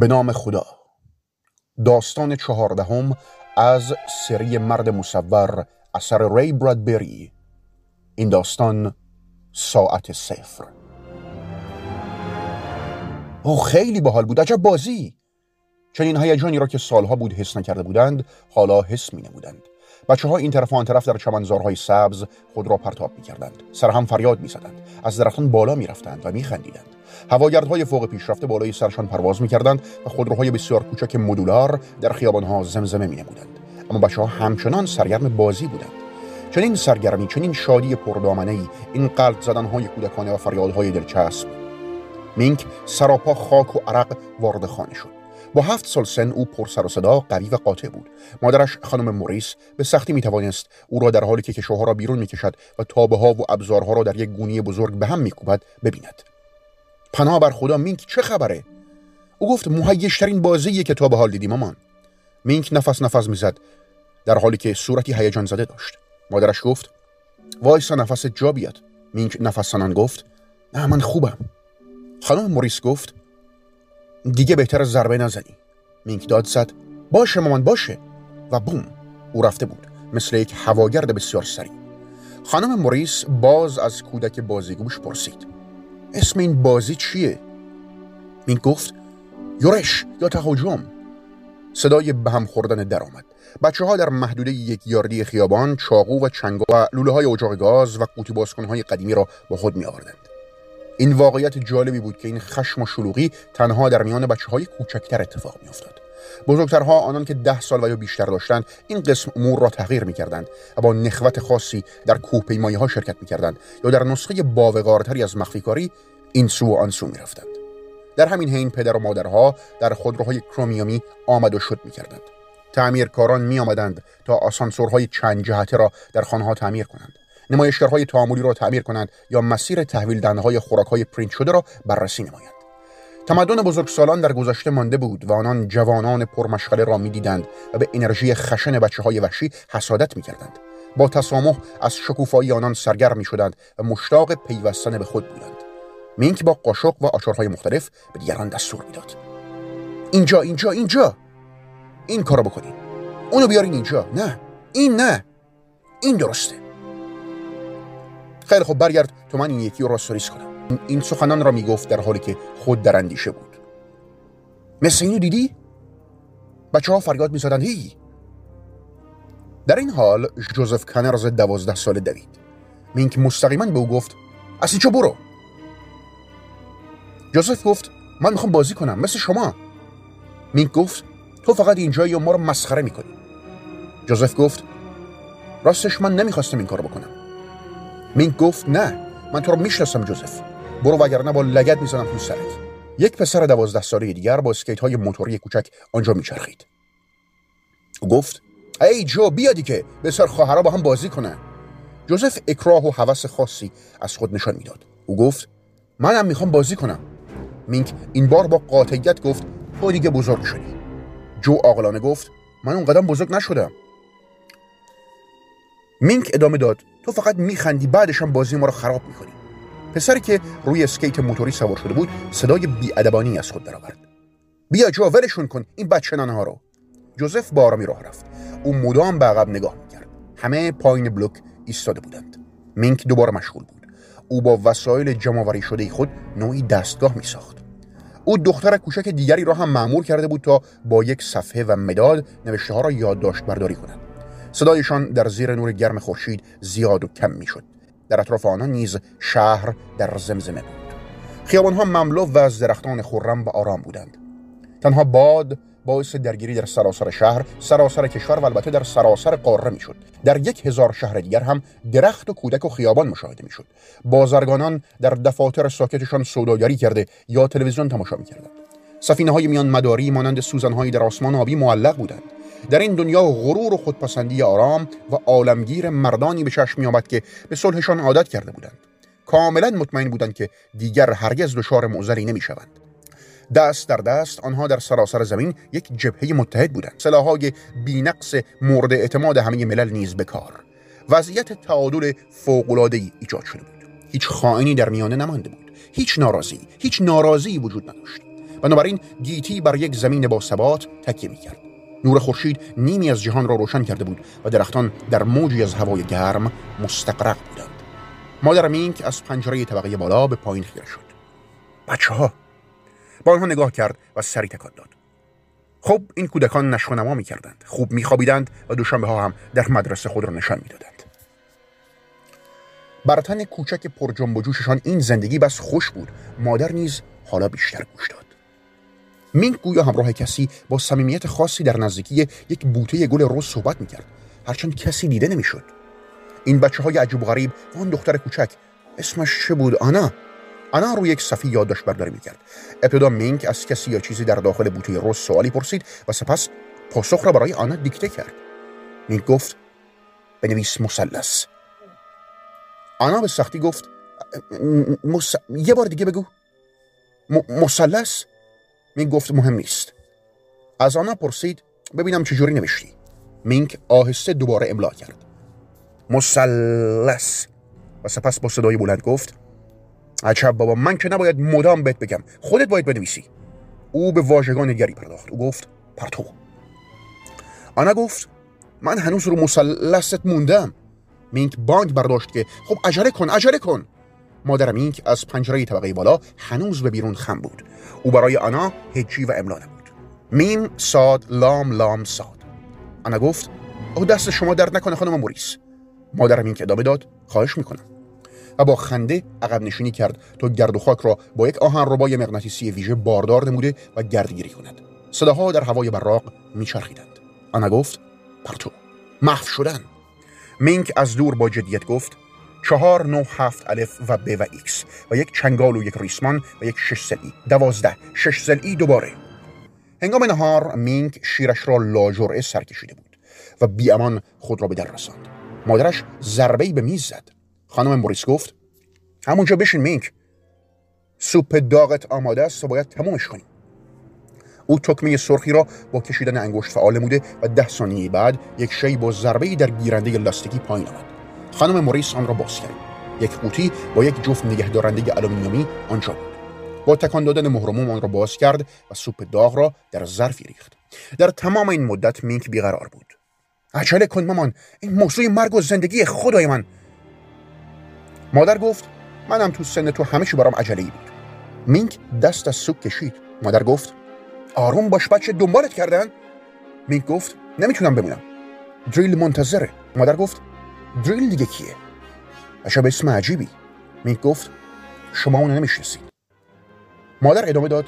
به نام خدا. داستان چهاردهم از سری مرد مصور اثر ری برادبری. این داستان ساعت صفر. او خیلی باحال بود. عجب بازی! چنین هیجانی را که سالها بود حس نکرده بودند حالا حس می نمودند بچه ها این طرف و آن طرف در چمنزارهای سبز خود را پرتاب می کردند سر هم فریاد می زدند از درختان بالا می رفتند و می خندیدند هواگردهای فوق پیشرفته بالای سرشان پرواز می کردند و خودروهای بسیار کوچک مدولار در خیابانها زمزمه می نمودند اما بچه ها همچنان سرگرم بازی بودند. چنین سرگرمی چنین شادی پردامنه ای این قلب زدنهای کودکانه و فریادهای دلچسب. مینک سراپا خاک و عرق وارد خانه شد. با هفت سال سن او پر سر و صدا قوی و قاطع بود. مادرش خانم موریس به سختی می توانست او را در حالی که کشوها را بیرون می‌کشد و تابه ها و ابزارها را در یک گونی بزرگ به هم میکوبد ببیند. پناه بر خدا مینک چه خبره؟ او گفت مهیشترین بازی که تا به حال دیدی مامان. مینک نفس نفس می‌زد در حالی که صورتی هیجان زده داشت. مادرش گفت وایسا نفس جا بیاد. مینک نفس سنان گفت نه من خوبم. خانم موریس گفت دیگه بهتر ضربه نزنی. مینک داد زد. باشه مامان باشه. و بوم او رفته بود. مثل یک هواگرد بسیار سریع. خانم موریس باز از کودک بازیگوش پرسید. اسم این بازی چیه؟ مینک گفت یورش یا تهاجم. صدای به هم خوردن درآمد بچه ها در محدوده یک یاردی خیابان چاقو و چنگا و لوله های اجاق گاز و قوطی های قدیمی را با خود می آوردند این واقعیت جالبی بود که این خشم و شلوغی تنها در میان بچه های کوچکتر اتفاق می افتاد. بزرگترها آنان که ده سال و یا بیشتر داشتند این قسم امور را تغییر می کردند و با نخوت خاصی در کوه ها شرکت می کردند یا در نسخه باوقارتری از مخفیکاری این سو و آن سو می رفتند. در همین حین پدر و مادرها در خودروهای کرومیومی آمد و شد می کردند. تعمیرکاران می آمدند تا آسانسورهای چند جهته را در خانه تعمیر کنند. نمایشگرهای تعاملی را تعمیر کنند یا مسیر تحویل دهنده خوراک های پرینت شده را بررسی نمایند. تمدن بزرگسالان در گذشته مانده بود و آنان جوانان پرمشغله را می‌دیدند و به انرژی خشن بچه های وحشی حسادت می‌کردند. با تسامح از شکوفایی آنان سرگرم می شدند و مشتاق پیوستن به خود بودند. مینک با قاشق و آچارهای مختلف به دیگران دستور می‌داد. اینجا اینجا اینجا! این کارو بکنین. اونو بیارین اینجا. نه این نه. این درسته. خیلی خب برگرد تو من این یکی رو راستوریس کنم. این سخنان را می‌گفت در حالی که خود در اندیشه بود. مثل اینو دیدی؟ بچه ها فریاد می‌زدن هی. در این حال جوزف کنرز دوازده ساله دوید. مینک مستقیما به او گفت از اینجا برو. جوزف گفت من می‌خوام بازی کنم مثل شما. مینک گفت تو فقط اینجا یا ما رو مسخره می‌کنی. جوزف گفت راستش من نمی‌خواستم این کارو بکنم. مینک گفت نه من تو رو می‌شناسم جوزف. برو وگرنه با لگت می‌زنم تو سرت. یک پسر دوازده ساله دیگر با اسکیت های موتوری کوچک آنجا میچرخید. گفت ای جو بیادی که بسر خواهرها با هم بازی کنن. جوزف اکراه و حوس خاصی از خود نشان می‌داد. او گفت منم می‌خوام بازی کنم. مینک این بار با قاطعیت گفت تو دیگه بزرگ شدی. جو عاقلانه گفت من اون قدم بزرگ نشدم. مینک ادامه داد تو فقط میخندی بعدش هم بازی ما رو خراب می‌کنی. پسری که روی اسکیت موتوری سوار شده بود صدای بیادبانی از خود درآورد. بیا جو ولشون کن این بچه ها رو. جوزف با آرامی راه رفت. او مدام به عقب نگاه می‌کرد. همه پایین بلوک ایستاده بودند. مینک دوباره مشغول بود. او با وسایل جمعآوری شده خود نوعی دستگاه میساخت. او دختر کوچک دیگری را هم معمول کرده بود تا با یک صفحه و مداد نوشته ها را یادداشت برداری کند. صدایشان در زیر نور گرم خورشید زیاد و کم می‌شد. در اطراف آنها نیز شهر در زمزمه بود. خیابانها مملو و از درختان خرم و آرام بودند. تنها باد باعث درگیری در سراسر شهر سراسر کشور و البته در سراسر قاره می‌شد. در یک هزار شهر دیگر هم درخت و کودک و خیابان مشاهده می‌شد. بازرگانان در دفاتر ساکتشان سوداگری کرده یا تلویزیون تماشا می‌کردند. سفینه های میان مداری مانند سوزنهایی در آسمان آبی معلق بودند. در این دنیا غرور و خودپسندی آرام و عالمگیر مردانی به چشم میآمد که به صلحشان عادت کرده بودند. کاملا مطمئن بودند که دیگر هرگز دچار معضلی نمی‌شوند. دست در دست آنها در سراسر زمین یک جبهه متحد بودند. سلاحهای بینقص مورد اعتماد همه ملل نیز به کار. وضعیت تعادل فوق‌العاده‌ای ایجاد شده بود. هیچ خائنی در میانه نمانده بود. هیچ ناراضی هیچ ناراضی وجود نداشت. بنابراین گیتی بر یک زمین با ثبات تکیه می‌کرد. نور خورشید نیمی از جهان را روشن کرده بود و درختان در موجی از هوای گرم مستقرق بودند. مادر مینک از پنجره طبقه بالا به پایین خیره شد. بچه ها با آنها نگاه کرد و سری تکان داد. خب این کودکان نشو نما می کردند خوب می خوابیدند و دوشنبه ها هم در مدرسه خود را نشان می دادند بر تن کوچک پر جنب و جوششان این زندگی بس خوش بود. مادر نیز حالا بیشتر گوش داد. مینک گویا همراه کسی با صمیمیت خاصی در نزدیکی یک بوته گل رز صحبت می‌کرد. هرچند کسی دیده نمی‌شد. این بچه های عجیب و غریب و آن دختر کوچک. اسمش چه بود؟ آنا. آنا روی یک صفی یادداشت برداری می‌کرد. ابتدا مینک از کسی یا چیزی در داخل بوته رز سوالی پرسید و سپس پاسخ را برای آنا دیکته کرد. مینک گفت بنویس مثلث. آنا به سختی گفت یه بار دیگه بگو. مثلث؟ مینک گفت مهم نیست. از آنا پرسید ببینم چجوری نوشتی. مینک آهسته دوباره املا کرد. مثلث و سپس با صدای بلند گفت عجب بابا من که نباید مدام بهت بگم. خودت باید بنویسی. او به واژگان دیگری پرداخت. او گفت پرتو. آنا گفت من هنوز رو مثلثت موندم. مینک بانگ برداشت که خب عجله کن عجله کن. مادر مینک از پنجره طبقه بالا هنوز به بیرون خم بود. او برای آنا هجی و املا بود میم ساد لام لام ساد. آنا گفت او دست شما درد نکنه خانم موریس. مادر مینک ادامه داد خواهش می‌کنم. و با خنده عقب نشینی کرد تا گرد و خاک را با یک آهن ربای مغناطیسی ویژه باردار نموده و گردگیری کند. صداها در هوای براق میچرخیدند. آنا گفت پرتو محو شدن. مینک از دور با جدیت گفت چهار نو هفت الف و ب و ایکس و یک چنگال و یک ریسمان و یک شش ضلعی دوازده. شش ضلعی دوباره. هنگام نهار مینک شیرش را لاجرعه سر کشیده بود و بی‌امان خود را به در رساند. مادرش ضربه به میز زد. خانم موریس گفت همونجا بشین مینک. سوپ داغت آماده است و باید تمومش کنیم او تکمه سرخی را با کشیدن انگشت فعال نموده و ده ثانیه بعد یک شی با ضربه در گیرنده لاستیکی پایین آمد. خانم موریس آن را باز کرد. یک قوطی با یک جفت نگهدارنده آلومینیومی آنجا بود. با تکان دادن مهرموم آن را باز کرد و سوپ داغ را در ظرفی ریخت. در تمام این مدت مینک بیقرار بود. عجله کن مامان این موضوع مرگ و زندگی خدای من. مادر گفت منم تو سن تو همه برام عجله ای بود. مینک دست از سوپ کشید. مادر گفت آروم باش بچه دنبالت کردن. مینک گفت نمی‌تونم بمونم. دریل منتظره. مادر گفت دریل دیگه کیه؟ عجب اسم عجیبی. مینک گفت شما اونو نمی‌شناسید. مادر ادامه داد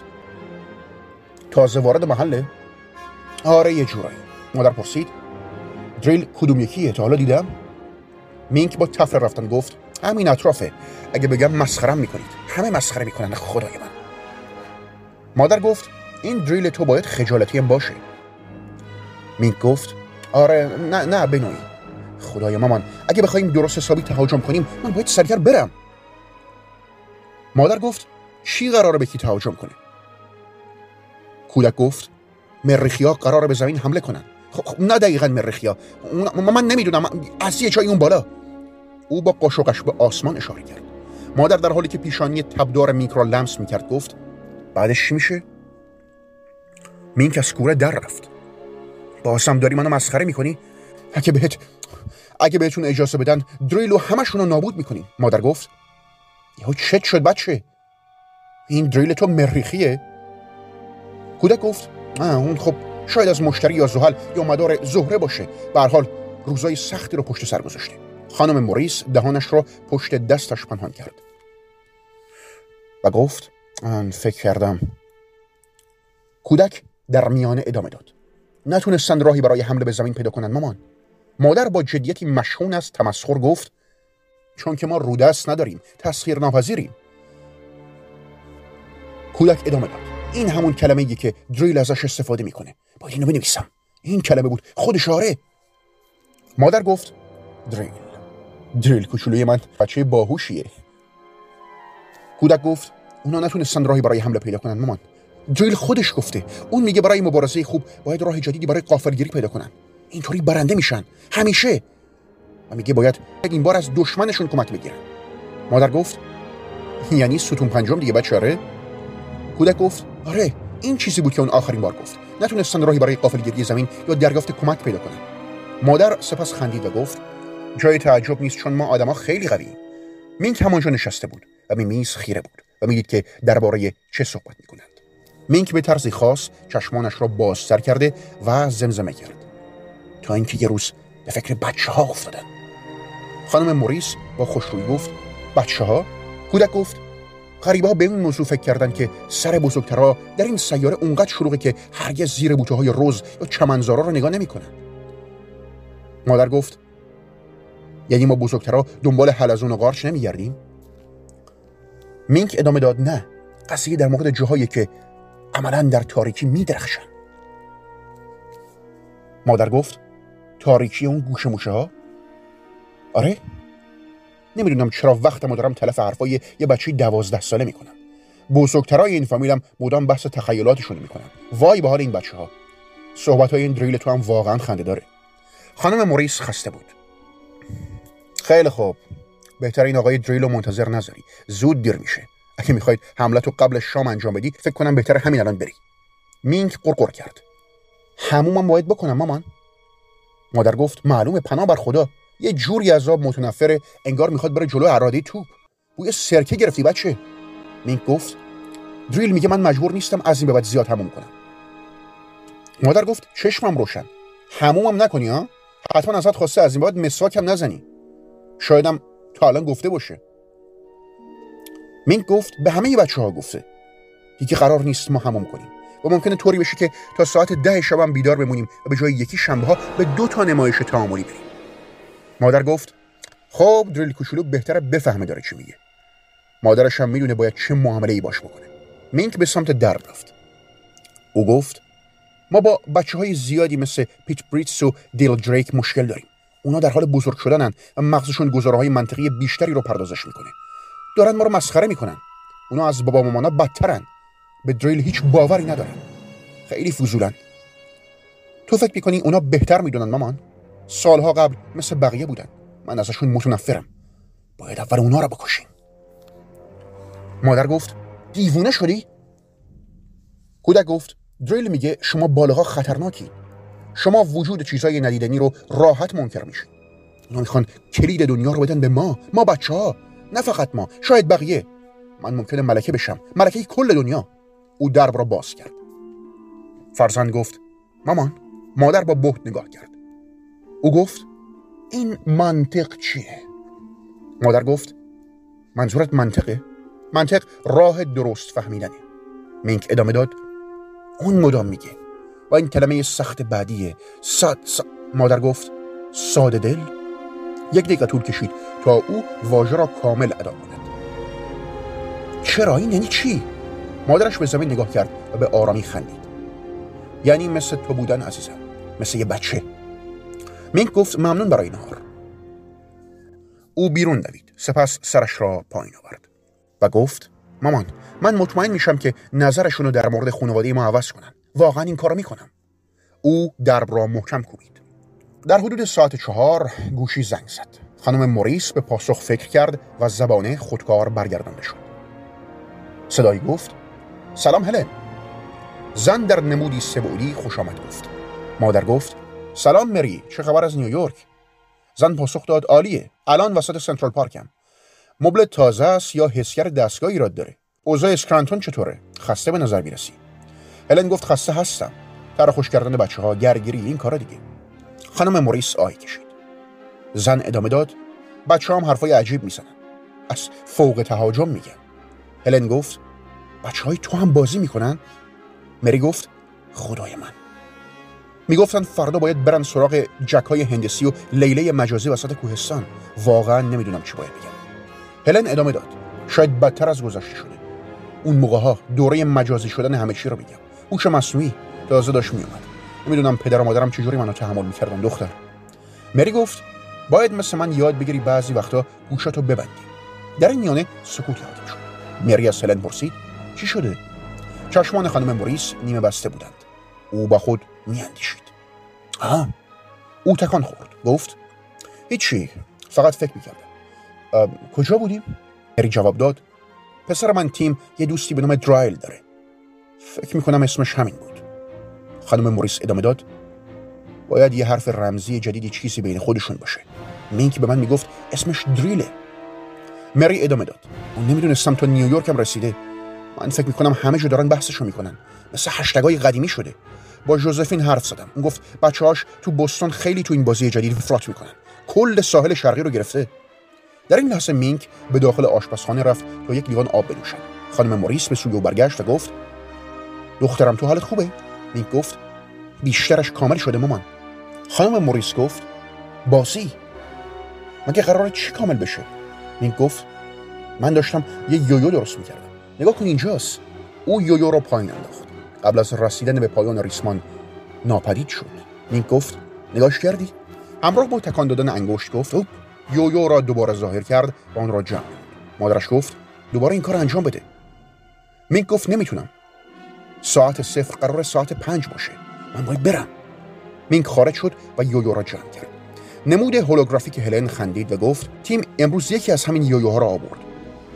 تازه وارد محله؟ آره یه جورایی. مادر پرسید دریل کدوم یکیه؟ تا حالا دیدم. مینک با تفره رفتن گفت همین اطرافه. اگه بگم مسخرم می‌کنید. همه مسخره می‌کنن خدای من. مادر گفت این دریل تو باید خجالتی هم باشه. مینک گفت آره نه نه بنوی خدای مامان اگه بخوایم درست حسابی تهاجم کنیم من باید سریع برم. مادر گفت چی قراره به کی تهاجم کنه؟ کودک گفت مریخیا قراره به زمین حمله کنن. خب, خب نه دقیقا مریخیا من نمی‌دونم از یه جای اون بالا. او با قاشقش به آسمان اشاره کرد. مادر در حالی که پیشانی تبدار مینک را لمس می‌کرد گفت بعدش چی میشه؟ مینک از کوره در رفت. بازم داری منو مسخره می‌کنی؟ اگه بهت اگه بهتون اجازه بدن دریلو همشون رو نابود می‌کنی مادر گفت یهو چت شد بچه. این دریل تو مریخیه. کودک گفت آه اون خب شاید از مشتری یا زحل یا مدار زهره باشه. به حال روزای سختی رو پشت سر گذاشته. خانم موریس دهانش را پشت دستش پنهان کرد. و گفت آن فکر کردم. کودک در میانه ادامه داد. نتونستند راهی برای حمله به زمین پیدا کنند مامان. مادر با جدیتی مشهون از تمسخر گفت چون که ما رودست نداریم تسخیر ناپذیریم کودک ادامه داد. این همون کلمه که دریل ازش استفاده می‌کنه. باید اینو بنویسم. این کلمه بود. خودش آره. مادر گفت دریل. دریل کوچولوی من بچه باهوشیه. کودک گفت اونا نتونستن راهی برای حمله پیدا کنن مامان. دریل خودش گفته اون میگه برای مبارزه خوب باید راه جدیدی برای قافلگیری پیدا کنن. اینطوری برنده میشن. همیشه. و میگه باید این بار از دشمنشون کمک بگیرن. مادر گفت یعنی ستون پنجم دیگه بچه آره؟ کودک گفت آره این چیزی بود که اون آخرین بار گفت. نتونستن راهی برای قافلگیری زمین یا دریافت کمک پیدا کنن. مادر سپس خندید و گفت جای تعجب نیست چون ما آدما خیلی قوی مینک همانجا نشسته بود و به میز خیره بود و می‌دید که درباره چه صحبت می‌کنند مینک به طرزی خاص چشمانش را بازتر کرده و زمزمه کرد. اینکه یه روز به فکر بچه ها افتادن. خانم موریس با خوشرویی گفت بچه ها کودک گفت غریبه ها به اون موضوع فکر کردن که سر بزرگترها در این سیاره اونقدر شلوغه که هرگز زیر بوته های روز یا چمنزارا رو نگاه نمی‌کنن. مادر گفت یعنی ما بزرگترها دنبال حلزون و قارچ نمیگردیم؟ مینک ادامه داد نه قصیه در مورد جاهایی که عملا در تاریکی میدرخشن. مادر گفت تاریکی اون گوشه موشه ها؟ آره؟ نمی‌دونم چرا وقتمو دارم تلف حرفای یه بچه دوازده ساله می‌کنم. بزرگترای این فامیلم مدام بحث تخیلاتشون می‌کنن. وای به حال این بچه ها صحبت های این دریل تو هم واقعا خنده داره. خانم موریس خسته بود. خیلی خوب. بهتر این آقای دریل رو منتظر نذاری. زود دیر میشه. اگه می‌خواید حملت رو قبل شام انجام بدی فکر کنم بهتر همین الان بری. مینک قرقر کرد. همومم باید بکنم مامان. مادر گفت معلومه پناه بر خدا. یه جوری از آب متنفره انگار می‌خواد بره جلو اراده توپ. بوی سرکه گرفتی بچه. مینک گفت دریل میگه من مجبور نیستم از این به بعد زیاد هموم کنم. مادر گفت چشمم روشن. همومم نکنی ها؟ حتما ازت خواسته از این بعد مسواکم نزنی. شایدم تا الان گفته باشه. مینک گفت به همه بچه ها گفته. دیگه قرار نیست ما هموم کنیم. و ممکنه طوری بشه که تا ساعت ده شبم بیدار بمونیم و به جای یکی شنبه ها به دو تا نمایش تعاملی بریم. مادر گفت خب دریل کوچولو بهتره بفهمه داره چی میگه. مادرش هم می‌دونه باید چه معامله ای باش بکنه. مینک به سمت در رفت. او گفت ما با بچه های زیادی مثل پیت بریتس و دیل دریک مشکل داریم. اونا در حال بزرگ شدنن و مغزشون گزاره منطقی بیشتری رو پردازش می‌کنه. دارن ما رو مسخره می‌کنن. اونا از بابا مامانا بدترن. به دریل هیچ باوری ندارن خیلی فضولن. تو فکر می‌کنی اونا بهتر می‌دونن مامان؟ سالها قبل مثل بقیه بودن. من ازشون متنفرم. باید اول اونا رو بکشیم. مادر گفت دیوونه شدی؟ کودک گفت دریل میگه شما بالاها خطرناکی. شما وجود چیزای ندیدنی رو راحت منکر میشین اونا می‌خوان کلید دنیا رو بدن به ما. ما بچه ها نه فقط ما شاید بقیه. من ممکنه ملکه بشم. ملکه کل دنیا. او درب را باز کرد. فرزند گفت مامان مادر با بهت نگاه کرد. او گفت این منطق چیه؟ مادر گفت منظورت منطقه؟ منطق راه درست فهمیدنه. مینک ادامه داد اون مدام میگه و این کلمه سخت بعدیه ساد مادر گفت ساده دل؟ یک دقیقه طول کشید تا او واژه را کامل ادا کند. چرا؟ این یعنی چی؟ مادرش به زمین نگاه کرد و به آرامی خندید. یعنی مثل تو بودن عزیزم مثل یه بچه. مینک گفت ممنون برای نهار. او بیرون دوید سپس سرش را پایین آورد و گفت مامان من مطمئن میشم که نظرشون رو در مورد خانواده ما عوض کنن. واقعا این کارو می‌کنم. او درب را محکم کوبید. در حدود ساعت چهار گوشی زنگ زد. خانم موریس به پاسخ فکر کرد و زبانه خودکار برگردانده شد. صدایی گفت سلام هلن زن در نمودی سبولی خوش آمد گفت. مادر گفت سلام مری. چه خبر از نیویورک؟ زن پاسخ داد عالیه. الان وسط سنترال پارکم. مبل تازه است یا حسگر دستگاه ایراد داره؟ اوضاع اسکرانتون چطوره؟ خسته به نظر می‌رسی. هلن گفت خسته هستم. تر و خشک کردن بچه ها گردگیری این کارا دیگه. خانم موریس آهی کشید. زن ادامه داد بچه هم حرفای عجیب می‌زنن. از فوق تهاجم میگن. هلن گفت بچه های تو هم بازی می‌کنن؟ مری گفت خدای من. می‌گفتن فردا باید برن سراغ جکای هندسی و لیله مجازی وسط کوهستان. واقعا نمی‌دونم چی باید بگم. هلن ادامه داد. شاید بدتر از گذشته شده. اون موقع ها دوره مجازی شدن همه چی رو میگم. هوش مصنوعی تازه داشت میومد نمی‌دونم پدر و مادرم چجوری منو تحمل می‌کردن دختر. مری گفت باید مثل من یاد بگیری بعضی وقتا گوشاتو ببندی. در این میانه سکوت حاکم شد. مری از هلن پرسید چی شده؟ چشمان خانم موریس نیمه بسته بودند. او با خود میاندیشید. آه او تکان خورد. گفت هیچی فقط فکر می‌کردم. کجا بودیم؟ مری جواب داد پسر من تیم یه دوستی به نام درایل داره. فکر می‌کنم اسمش همین بود. خانم موریس ادامه داد باید یه حرف رمزی جدیدی چیزی بین خودشون باشه. مینک به من می‌گفت اسمش دریله. مری ادامه داد اون نمی‌دونستم تا نیویورک هم رسیده. من فکر می‌کنم همه جا دارن بحثشو می‌کنن. مثل هشتگای قدیمی شده. با جوزفین حرف زدم. اون گفت بچه‌هاش تو بوستون خیلی تو این بازی جدید فلات می‌کنن. کل ساحل شرقی رو گرفته. در این لحظه مینک به داخل آشپزخانه رفت تا یک لیوان آب بنوشد خانم موریس به سوی او برگشت و گفت دخترم تو حالت خوبه؟ مینک گفت بیشترش کامل شده مامان. خانم موریس گفت باسی مگه قراره چی کامل بشه؟ مینک گفت من داشتم یه یویو درست می‌کردم. نگاه کن اینجاست. او یویو رو پایین انداخت. قبل از رسیدن به پایان ریسمان ناپدید شد. مینک گفت نگاش کردی؟ همراه با تکان دادن انگشت گفت اوپ یویو را دوباره ظاهر کرد و آن را جمع مادرش گفت دوباره این کار انجام بده. مینک گفت نمی‌تونم. ساعت صفر قرار ساعت پنج باشه. من باید برم. مینک خارج شد و یویو را جمع کرد. نمود هولوگرافیک هلن خندید و گفت تیم امروز یکی از همین یویوها را آورد.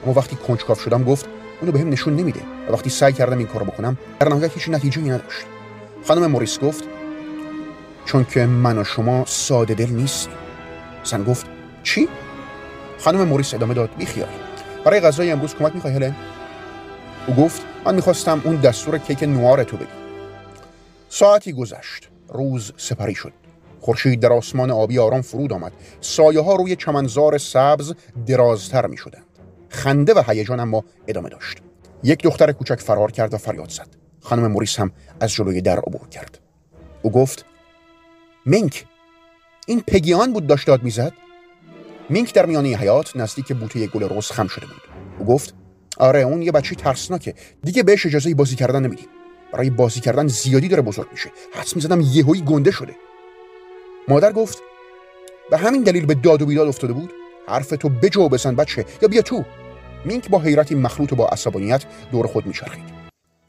اما وقتی کنجکاو شدم گفت اونو بهم نشون نمیده. وقتی سعی کردم این کارو بکنم در نهایت هیچ نتیجه نداشت. خانم موریس گفت چون که من و شما ساده دل نیستیم. زن گفت چی؟ خانم موریس ادامه داد بیخیال برای غذای امروز کمک می‌خوای هلن؟ او گفت من می‌خواستم اون دستور کیک نوار تو بگی ساعتی گذشت. روز سپری شد. خورشید در آسمان آبی آرام فرود آمد. سایه ها روی چمنزار سبز درازتر می شدند خنده و هیجان اما ادامه داشت. یک دختر کوچک فرار کرد و فریاد زد. خانم موریس هم از جلوی در عبور کرد. او گفت مینک این پگیان بود داشت داد می‌زد؟ مینک در میانه حیات نزدیک بوته گل رز خم شده بود. او گفت آره اون یه بچه ترسناکه. دیگه بهش اجازه بازی کردن نمیدیم. برای بازی کردن زیادی داره بزرگ میشه. حدس می‌زدم یهویی گنده شده. مادر گفت به همین دلیل به داد و بیداد افتاده بود؟ حرف تو بجو بزن بچه یا بیا تو. مینک با حیرتی مخلوط و با عصبانیت دور خود میچرخید.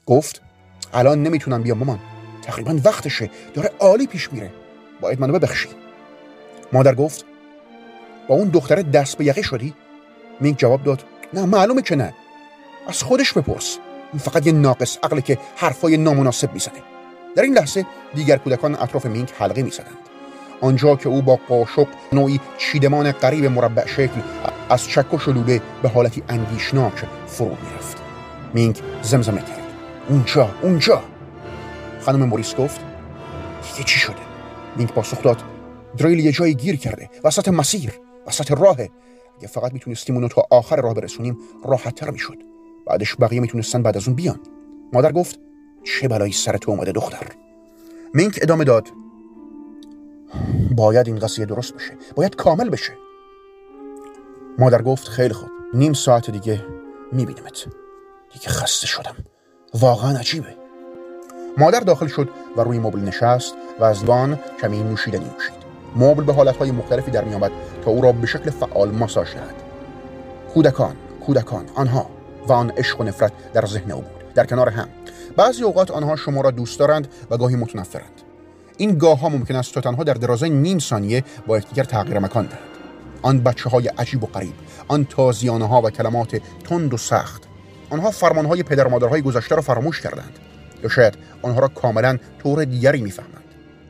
گفت الان نمی‌تونم بیام مامان. تقریبا وقتشه. داره عالی پیش میره. باید منو ببخشی. مادر گفت با اون دختره دست به یقه شدی؟ مینک جواب داد نه معلومه که نه. از خودش بپرس. این فقط یه ناقص عقله که حرفای نامناسب می‌زنه. در این لحظه دیگر کودکان اطراف مینک حلقه می‌زدند. آنجا که او با قاشق نوعی چیدمان قریب مربع شکل از چک و شلوبه به حالتی اندیشناک فرو می‌رفت. مینک زمزمه کرد. اونجا اونجا! خانم موریس گفت دیگه چی شده؟ مینک پاسخ داد دریل یه جایی گیر کرده. وسط مسیر وسط راهه اگه فقط می‌تونستیم اونو تا آخر راه برسونیم راحتتر می‌شد. بعدش بقیه می‌تونستن بعد از اون بیان. مادر گفت چه بلایی سر تو اومده دختر؟ مینک ادامه داد باید این قضیه درست بشه. باید کامل بشه. مادر گفت خیلی خوب. نیم ساعت دیگه میبینیمت دیگه خسته شدم. واقعا عجیبه. مادر داخل شد و روی مبل نشست و از وان کمی نوشیدنی نوشید. مبل به حالتهای مختلفی در میآمد تا او را به شکل فعال ماساژ دهد. کودکان کودکان آنها و آن عشق و نفرت در ذهن او بود در کنار هم. بعضی اوقات آنها شما را دوست دارند و گاهی متنفرند. این گاه ها ممکن است تا تنها در درازای نیم ثانیه با یکدیگر تغییر مکان دهند. آن بچه های عجیب و غریب آن تازیانه ها و کلمات تند و سخت. آنها فرمان های پدر مادرهای گذشته را فراموش کردند. یا شاید آنها را کاملا طور دیگری می‌فهمند.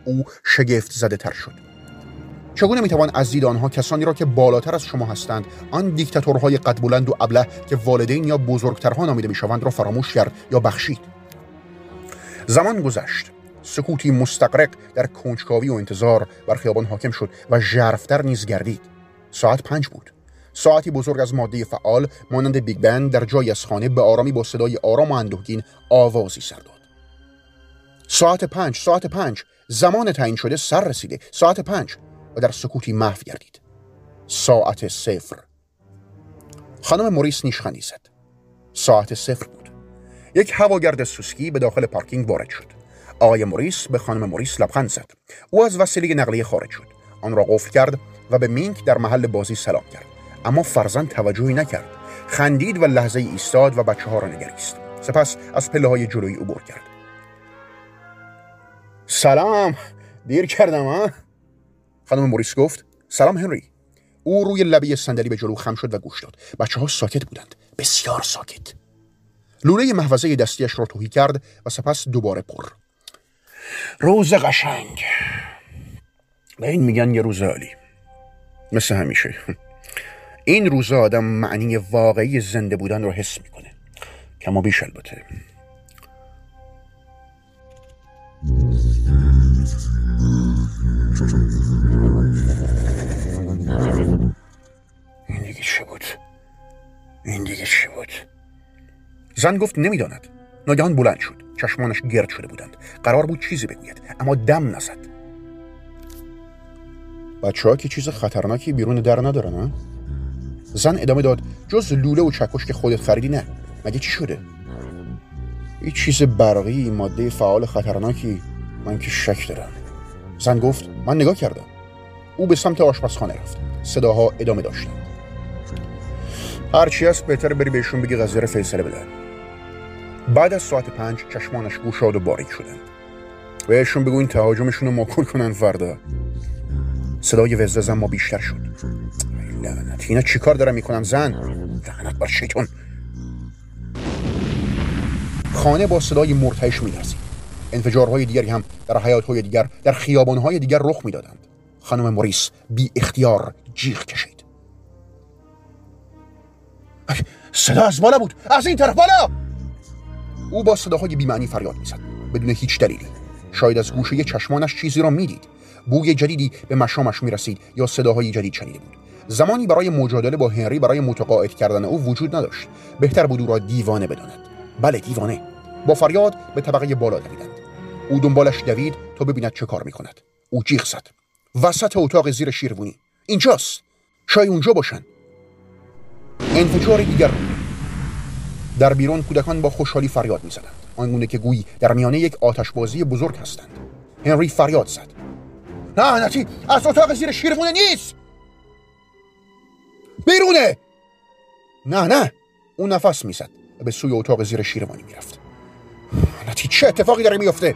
او شگفت زده تر شد. چگونه می‌توان از دید آنها کسانی را که بالاتر از شما هستند آن دیکتاتورهای قد بلند و ابله که والدین یا بزرگترها نامیده می‌شوند را فراموش کرد یا بخشید؟ زمان گذشت. سکوتی مستقرق در کنجکاوی و انتظار بر خیابان حاکم شد و ژرفتر نیز گردید. ساعت پنج بود. ساعتی بزرگ از ماده فعال مانند بیگ بن در جایی از خانه به آرامی با صدای آرام و اندوهگین آوازی سر داد. ساعت پنج ساعت پنج. زمان تعیین شده سر رسیده. ساعت پنج. و در سکوتی محو گردید. ساعت صفر. خانم موریس نیشخندی زد. ساعت صفر بود. یک هواگرد سوسکی به داخل پارکینگ وارد شد. آقای موریس به خانم موریس لبخند زد. او از وسیله نقلیه خارج شد. آن را قفل کرد و به مینک در محل بازی سلام کرد. اما فرزند توجهی نکرد. خندید و لحظه ایستاد و بچه ها را نگریست. سپس از پله های جلویی عبور کرد. سلام دیر کردم ها؟ خانم موریس گفت سلام هنری. او روی لبه صندلی به جلو خم شد و گوش داد. بچه ها ساکت بودند. بسیار ساکت. لوله محفظه دستیش را توهی کرد و سپس دوباره پر. روز قشنگ. به این میگن یه روز عالی. مثل همیشه. این روزا آدم معنی واقعی زنده بودن رو حس می‌کنه. کما بیش البته. این دیگه چه بود؟ این دیگه چه بود؟ زن گفت نمی‌داند. ناگهان بلند شد. چشمانش گرد شده بودند. قرار بود چیزی بگوید اما دم نزد. بچه ها که چیز خطرناکی بیرون در ندارن ها؟ زن ادامه داد جز لوله و چکش که خودت خریدی نه. مگه چی شده؟ هیچ چیز برقی ماده فعال خطرناکی من که شک دارم. زن گفت من نگاه کردم. او به سمت آشپزخانه رفت. صداها ادامه داشتند هرچی هست بهتر بری بهشون بگی قضیه رو فیصله بدن بعد از ساعت پنج چشمانش گوشاد و باریک شدند بهشون بگو این تهاجمشون رو ماکول کنن فردا. صدای وزده زن ما بیشتر شد. لعنت. اینا چیکار دارم می‌کنم زن؟ لعنت بر شیطون خانه با صدای مرتعش میلرزید. انفجارهای دیگری هم در حیاتهای دیگر در خیابانهای دیگر رخ می‌دادند. خانم موریس بی اختیار جیغ کشید. صدا از بالا بود. از این طرف بالا! او با صداهای بیمعنی فریاد می‌زد. بدون هیچ دلیلی. شاید از گوشه چشمانش چیزی را می‌دید. بوی جدیدی به مشامش می‌رسید یا صداهای جدید شنیده بود. زمانی برای مجادله با هنری برای متقاعد کردن او وجود نداشت. بهتر بود او را دیوانه بداند. بله دیوانه. با فریاد به طبقه بالا دویدند. او دنبالش دوید تا ببیند چه کار می‌کند. او جیغ زد. وسط اتاق زیر شیروانی. اینجاست. شاید اونجا باشن. انفجار دیگر در بیرون کودکان با خوشحالی فریاد می‌زدند. آنگونه که گویی در میانه یک آتشبازی بزرگ هستند. هنری فریاد زد. نه نتی از اتاق زیر شیروانه نیست. بیرونه. نه نه او نفس می‌زد. و به سوی اتاق زیر شیروانی می‌رفت نتی چه اتفاقی داره میفته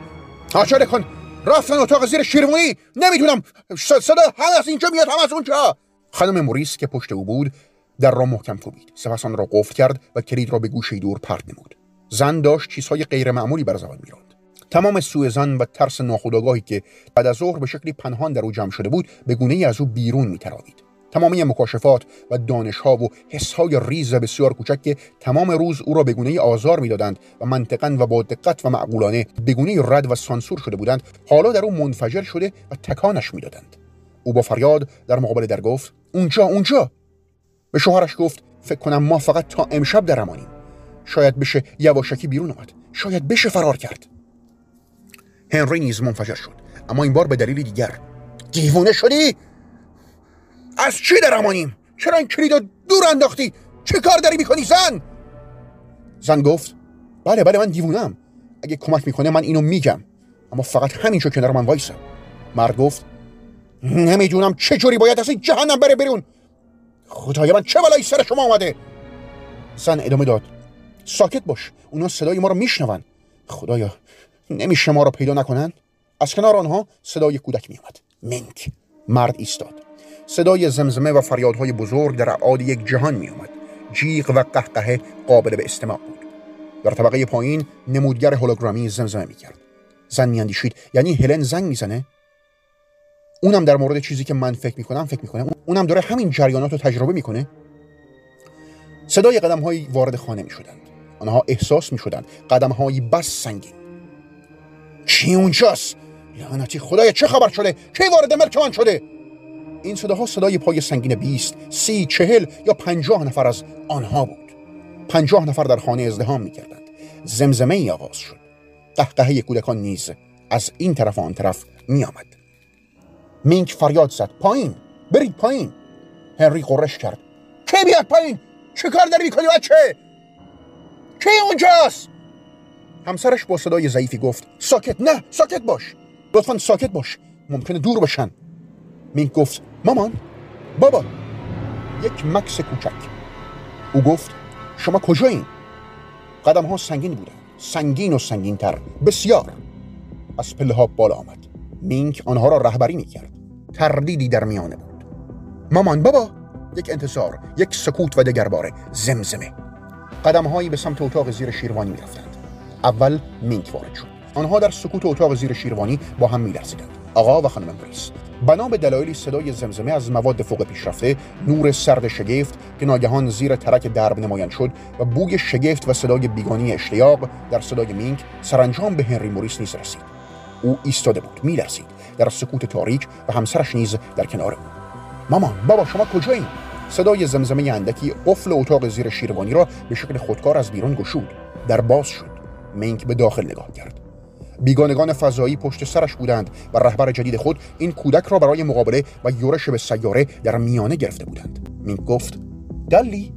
عجله کن. رفتن اتاق زیر شیروانی نمی‌دونم صدا هم از اینجا میاد هم از اونجا. خانم موریس که پشت او بود در را محکم کوبید. سپس آن را قفل کرد و کلید را به گوشه دور پرت نمود. زن داشت چیزهای غیرمعمولی بر زبان میراند. تمام سوء زن و ترس ناخودآگاهی که بعد از ظهر به شکلی پنهان در او جمع شده بود به گونه ای از او بیرون میتراوید. تمامی مکاشفات و دانشها و حسهای ریز بسیار کوچک که تمام روز او را به گونه آزار می‌دادند و منطقا و با دقت و معقولانه به گونه رد و سانسور شده بودند حالا در او منفجر شده و تکانش می‌دادند. او با فریاد در مقابل در گفت اونجا اونجا! به شوهرش گفت فکر کنم ما فقط تا امشب در امانیم شاید بشه یواشکی بیرون آمد. شاید بشه فرار کرد. هنری نیز منفجر شد. اما این بار به دلیل دیگر. دیوونه شدی؟ از چی در امانیم چرا این کلید دور انداختی؟ چه کار داری می‌کنی زن؟ زن گفت بله بله من دیوونم اگه کمک می‌کنه من اینو میگم. اما فقط همینجا کنار من وایسم مرد گفت نمی‌دونم چه جوری باید از این جهنم بره بیرون. خدای من چه بلایی سر شما آمده زن ادامه داد ساکت باش. اونا صدای ما رو میشنون. خدایا نمیشه ما رو پیدا نکنن از کنار آنها صدای کودک میومد منک. مرد ایستاد. صدای زمزمه و فریادهای بزرگ در ابعاد یک جهان میومد جیغ و قهقه قابل به استماع بود. در طبقه پایین نمودگر هولوگرامی زمزمه می‌کرد زن میاندیشید یعنی هلن زنگ می‌زنه اونم در مورد چیزی که من فکر می‌کنم فکر می‌کنه اونم داره همین جریانات رو تجربه می‌کنه صدای قدم هایی وارد خانه می‌شدند آنها احساس می‌شدند قدم هایی بس سنگین. کی اونجاست؟ لعنتی خدای چه خبر شده؟ کی وارد ملک من شده؟ این صداها صدای پای سنگین بیست سی چهل یا پنجاه نفر از آنها بود. پنجاه نفر در خانه ازدهام می‌کردند. زمزمه ای آغاز شد. قهقهه کودکان نیز از این طرف و آن طرف می آمد مینک فریاد زد. پایین برید پایین. هنری قرش کرد. کی بیاد پایین؟ چه کار داری می‌کنی بچه؟ کی اونجاست؟ همسرش با صدای ضعیفی گفت ساکت نه ساکت باش. لطفا ساکت باش ممکنه دور بشن. مینک گفت مامان بابا. یک مکس کوچک. او گفت شما کجایین قدم ها سنگین بودن سنگین و سنگین تر بسیار. از پله ها بالا آمد. مینک آنها را رهبری می کرد تردیدی در میانه بود. مامان بابا. یک انتظار یک سکوت و دگرباره. زمزمه. قدمهایی به سمت اتاق زیر شیروانی می رفتند. اول مینک وارد شد آنها در سکوت اتاق زیر شیروانی با هم می لرزیدند آقا و خانم موریس بنا به دلایلی صدای زمزمه از مواد فوق پیشرفته نور سرد شگفت که ناگهان زیر ترک درب نمایان شد و بوی شگفت و صدای بیگانه اشتیاق در صدای مینک سرانجام به هنری موریس نیز رسید. او ایستاده بود میلرزید. در سکوت تاریک و همسرش نیز در کنار او. مامان بابا شما کجایین صدای زمزمه اندکی قفل اتاق زیر شیروانی را به شکل خودکار از بیرون گشود. در باز شد. مینک به داخل نگاه کرد. بیگانگان فضایی پشت سرش بودند و رهبر جدید خود این کودک را برای مقابله و یورش به سیاره در میانه گرفته بودند. مینک گفت دلی؟